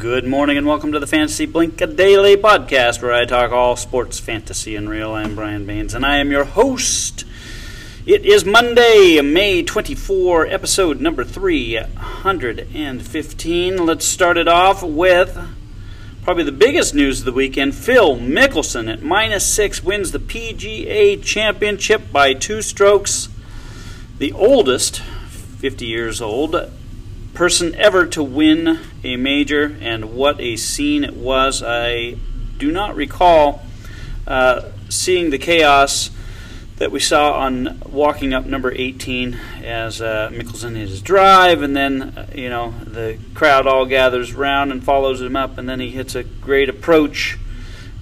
Good morning and welcome to the Fantasy Blink a Daily podcast where I talk all sports, fantasy, and real. I am Brian Baines and I am your host. It is Monday, May 24, episode number 315. Let's start it off with probably the biggest news of the weekend. Phil Mickelson at minus six wins the PGA Championship by two strokes. The oldest, 50 years old, person ever to win a major, and what a scene it was. I do not recall uh, seeing the chaos that we saw on walking up number 18 as uh, Mickelson his drive, and then uh, you know the crowd all gathers around and follows him up, and then he hits a great approach,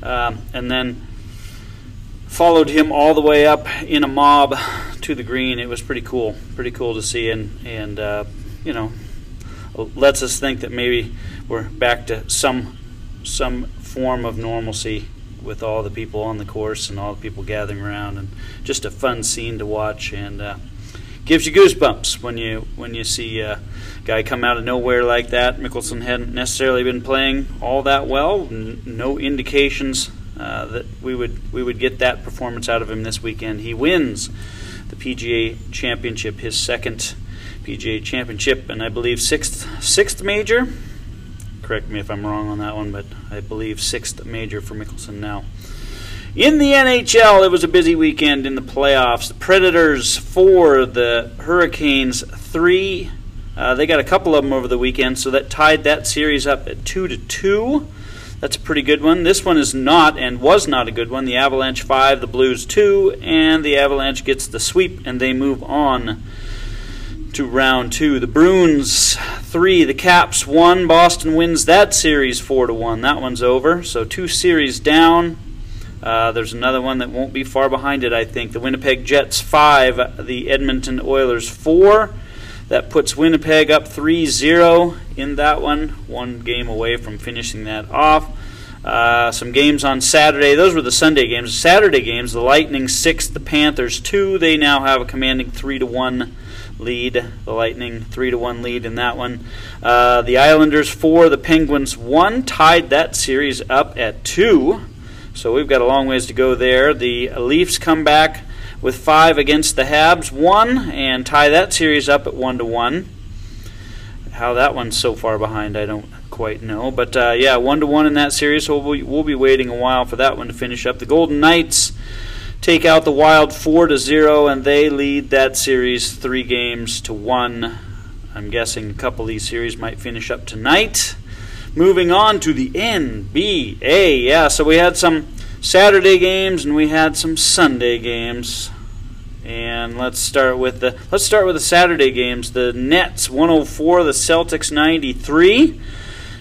um, and then followed him all the way up in a mob to the green. It was pretty cool, pretty cool to see, and and uh, you know lets us think that maybe we're back to some some form of normalcy with all the people on the course and all the people gathering around and just a fun scene to watch and uh, gives you goosebumps when you when you see a guy come out of nowhere like that. Mickelson hadn't necessarily been playing all that well. No indications uh, that we would we would get that performance out of him this weekend. He wins the PGA Championship, his second PGA Championship, and I believe sixth sixth major. Correct me if I'm wrong on that one, but I believe sixth major for Mickelson now. In the NHL, it was a busy weekend in the playoffs. The Predators four, the Hurricanes three. Uh, they got a couple of them over the weekend, so that tied that series up at two to two. That's a pretty good one. This one is not and was not a good one. The Avalanche five, the Blues two, and the Avalanche gets the sweep and they move on to round two. The Bruins three, the Caps one. Boston wins that series four to one. That one's over. So two series down. Uh, there's another one that won't be far behind it, I think. The Winnipeg Jets five, the Edmonton Oilers four. That puts Winnipeg up 3 0 in that one, one game away from finishing that off. Uh, some games on Saturday. Those were the Sunday games. Saturday games, the Lightning 6, the Panthers 2. They now have a commanding 3 to 1 lead. The Lightning three to one lead in that one. Uh, the Islanders four, the Penguins one, tied that series up at two. So we've got a long ways to go there. The Leafs come back with five against the Habs one and tie that series up at one to one. How that one's so far behind, I don't quite know. But uh, yeah, one to one in that series. So we'll be, we'll be waiting a while for that one to finish up. The Golden Knights take out the Wild 4 to 0 and they lead that series 3 games to 1. I'm guessing a couple of these series might finish up tonight. Moving on to the NBA. Yeah, so we had some Saturday games and we had some Sunday games. And let's start with the let's start with the Saturday games. The Nets 104, the Celtics 93.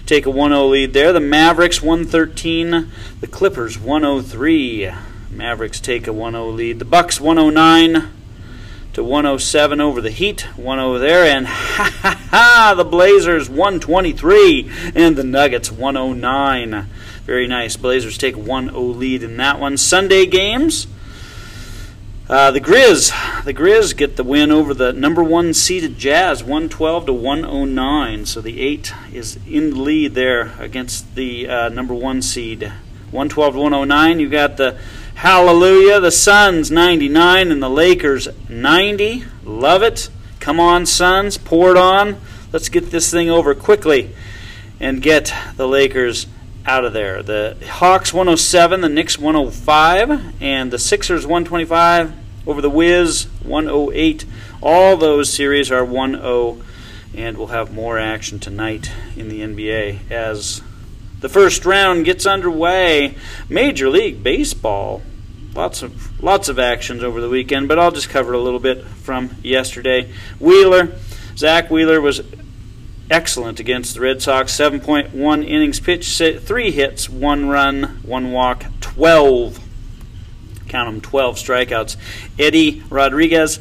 Take a 1-0 lead there. The Mavericks 113, the Clippers 103. Mavericks take a 1-0 lead. The Bucks 109 to 107 over the Heat, 1-0 there, and ha ha ha, the Blazers 123 and the Nuggets 109. Very nice. Blazers take a 1-0 lead in that one. Sunday games. Uh, the Grizz, the Grizz get the win over the number one seeded Jazz, 112 to 109. So the eight is in the lead there against the uh, number one seed, 112 to 109. You got the Hallelujah. The Suns 99 and the Lakers 90. Love it. Come on, Suns. Pour it on. Let's get this thing over quickly and get the Lakers out of there. The Hawks 107, the Knicks 105, and the Sixers 125 over the Wiz 108. All those series are 1 0, and we'll have more action tonight in the NBA as the first round gets underway. Major League Baseball. Lots of lots of actions over the weekend, but I'll just cover a little bit from yesterday. Wheeler, Zack Wheeler was excellent against the Red Sox. 7.1 innings pitched, three hits, one run, one walk, 12. Count them, 12 strikeouts. Eddie Rodriguez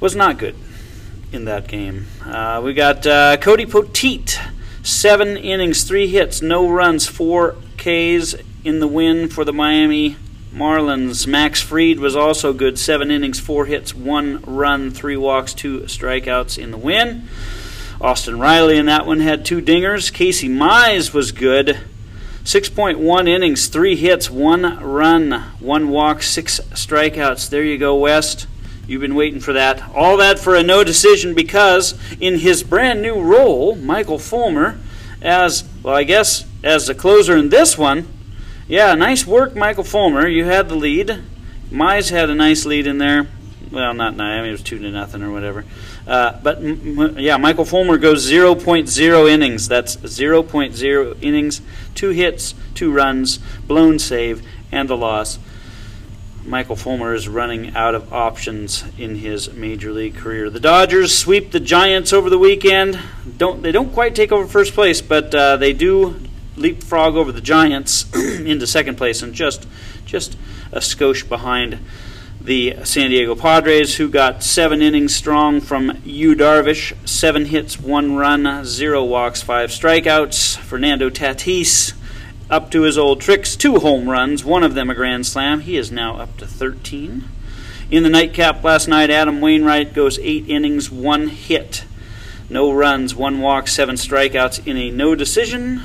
was not good in that game. Uh, we got uh, Cody Poteet Seven innings, three hits, no runs, four Ks in the win for the Miami Marlins. Max Fried was also good. Seven innings, four hits, one run, three walks, two strikeouts in the win. Austin Riley in that one had two dingers. Casey Mize was good. 6.1 innings, three hits, one run, one walk, six strikeouts. There you go, West. You've been waiting for that. All that for a no decision because in his brand new role, Michael Fulmer, as, well, I guess, as the closer in this one, yeah, nice work, Michael Fulmer. You had the lead. Mize had a nice lead in there. Well, not nine. I mean, it was two to nothing or whatever. Uh, but yeah, Michael Fulmer goes 0.0 innings. That's 0.0 innings, two hits, two runs, blown save, and the loss. Michael Fulmer is running out of options in his major league career. The Dodgers sweep the Giants over the weekend. Don't they don't quite take over first place, but uh, they do leapfrog over the Giants into second place and just just a skosh behind the San Diego Padres, who got seven innings strong from Yu Darvish, seven hits, one run, zero walks, five strikeouts. Fernando Tatis up to his old tricks, two home runs, one of them a grand slam. He is now up to 13. In the nightcap last night, Adam Wainwright goes eight innings, one hit, no runs, one walk, seven strikeouts in a no decision.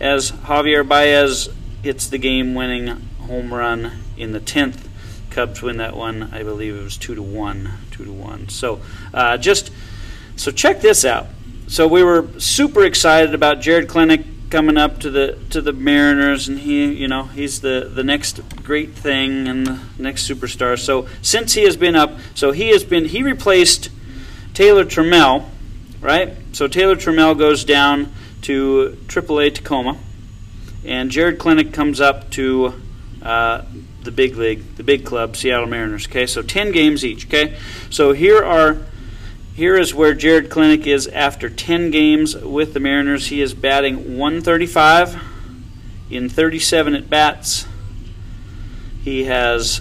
As Javier Baez hits the game winning home run in the 10th Cubs win that one. I believe it was two to one, two to one. So uh, just so check this out. So we were super excited about Jarred Kelenic coming up to the to the Mariners, and he, you know, he's the the next great thing and the next superstar. So since he has been up, so he has been he replaced Taylor Trammell, right? So Taylor Trammell goes down to AAA Tacoma, and Jarred Kelenic comes up to uh, the big league, the big club, Seattle Mariners. Okay, so 10 games each. Okay, so here are here is where Jarred Kelenic is after 10 games with the Mariners. He is batting 135 in 37 at bats. He has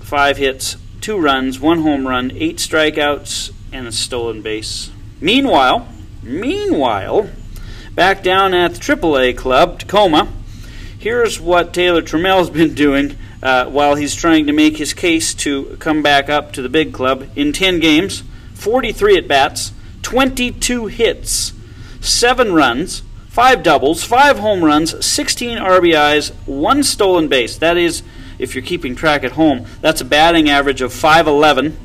five hits, two runs, one home run, eight strikeouts, and a stolen base. Meanwhile, meanwhile, back down at the AAA club, Tacoma, here's what Taylor Trammell's been doing uh, while he's trying to make his case to come back up to the big club. In 10 games, 43 at bats, 22 hits, 7 runs, 5 doubles, 5 home runs, 16 RBIs, 1 stolen base. That is, if you're keeping track at home, that's a batting average of 511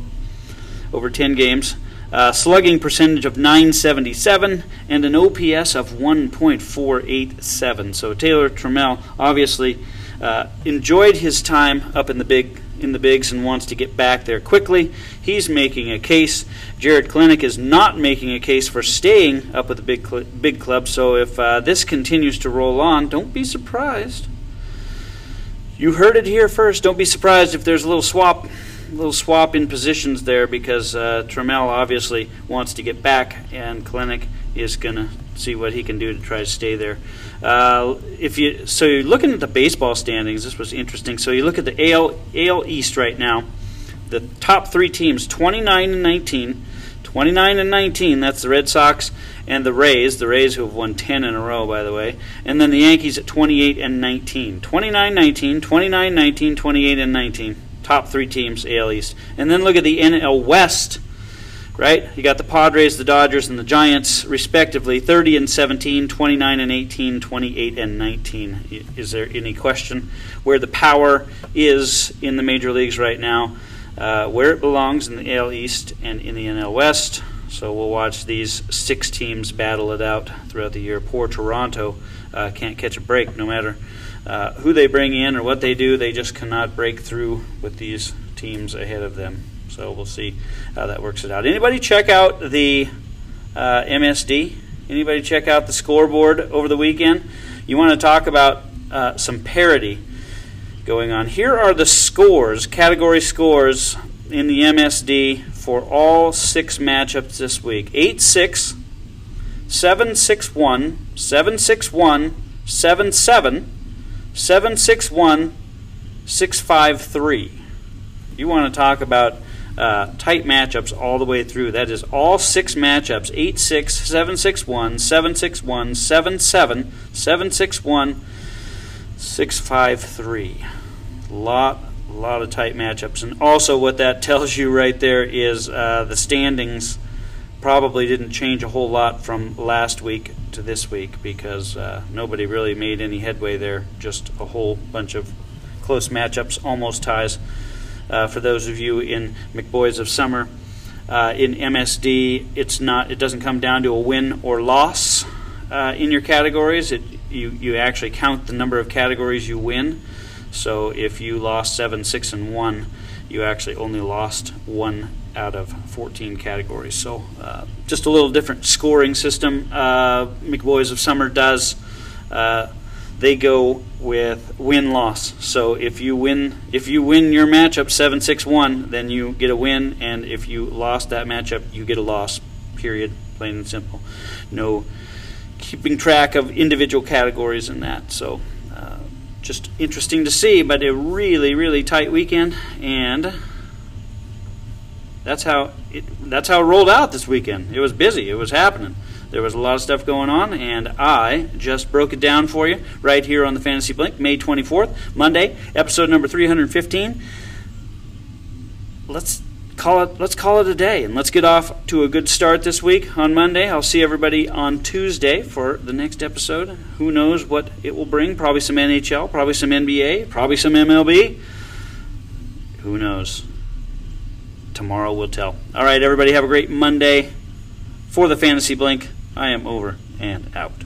over 10 games. Uh, slugging percentage of 977 and an OPS of 1.487. So Taylor Trammell obviously uh, enjoyed his time up in the big in the bigs and wants to get back there quickly. He's making a case. Jarred Kelenic is not making a case for staying up with the big cl- big club. So if uh, this continues to roll on, don't be surprised. You heard it here first. Don't be surprised if there's a little swap, a little swap in positions there because uh, Trammell obviously wants to get back, and Kelenic is going to see what he can do to try to stay there. Uh, if you so looking at the baseball standings, this was interesting. So you look at the AL AL East right now. The top three teams, 29 and 19. 29 and 19, that's the Red Sox and the Rays, the Rays who have won 10 in a row, by the way. And then the Yankees at 28 and 19. 29 19, 29 19, 28 and 19. Top three teams, AL East. And then look at the NL West right? You got the Padres, the Dodgers, and the Giants, respectively, 30 and 17, 29 and 18, 28 and 19. Is there any question where the power is in the major leagues right now? Uh, where it belongs in the AL East and in the NL West. So we'll watch these six teams battle it out throughout the year. Poor Toronto uh, can't catch a break no matter uh, who they bring in or what they do. They just cannot break through with these teams ahead of them. So we'll see how that works it out. Anybody check out the uh, MSD? Anybody check out the scoreboard over the weekend? You want to talk about uh, some parity going on. Here are the scores, category scores in the MSD for all six matchups this week 8 6, 7 6 1, 7 6 1, 7 7, 7 6 1, 6 5 3. You want to talk about uh, tight matchups all the way through. That is all six matchups 8 6, 7 6 1, 7 6 1, 7 7, 7 6 1, 6 5 3. Lot, lot of tight matchups. And also, what that tells you right there is uh, the standings probably didn't change a whole lot from last week to this week because uh, nobody really made any headway there. Just a whole bunch of close matchups, almost ties. Uh, for those of you in McBoys of Summer, uh, in MSD, it's not. It doesn't come down to a win or loss uh, in your categories. It you you actually count the number of categories you win. So if you lost seven, six, and one, you actually only lost one out of 14 categories. So uh, just a little different scoring system. Uh, McBoys of Summer does. Uh, they go with win loss. So if you win if you win your matchup 7-6-1, then you get a win and if you lost that matchup, you get a loss. Period. Plain and simple. No keeping track of individual categories in that. So uh, just interesting to see, but a really really tight weekend and that's how it that's how it rolled out this weekend. It was busy. It was happening. There was a lot of stuff going on, and I just broke it down for you right here on the Fantasy Blink, May 24th, Monday, episode number 315. Let's call it let's call it a day and let's get off to a good start this week on Monday. I'll see everybody on Tuesday for the next episode. Who knows what it will bring? Probably some NHL, probably some NBA, probably some MLB. Who knows? tomorrow will tell. All right, everybody, have a great Monday. For the Fantasy Blink, I am over and out.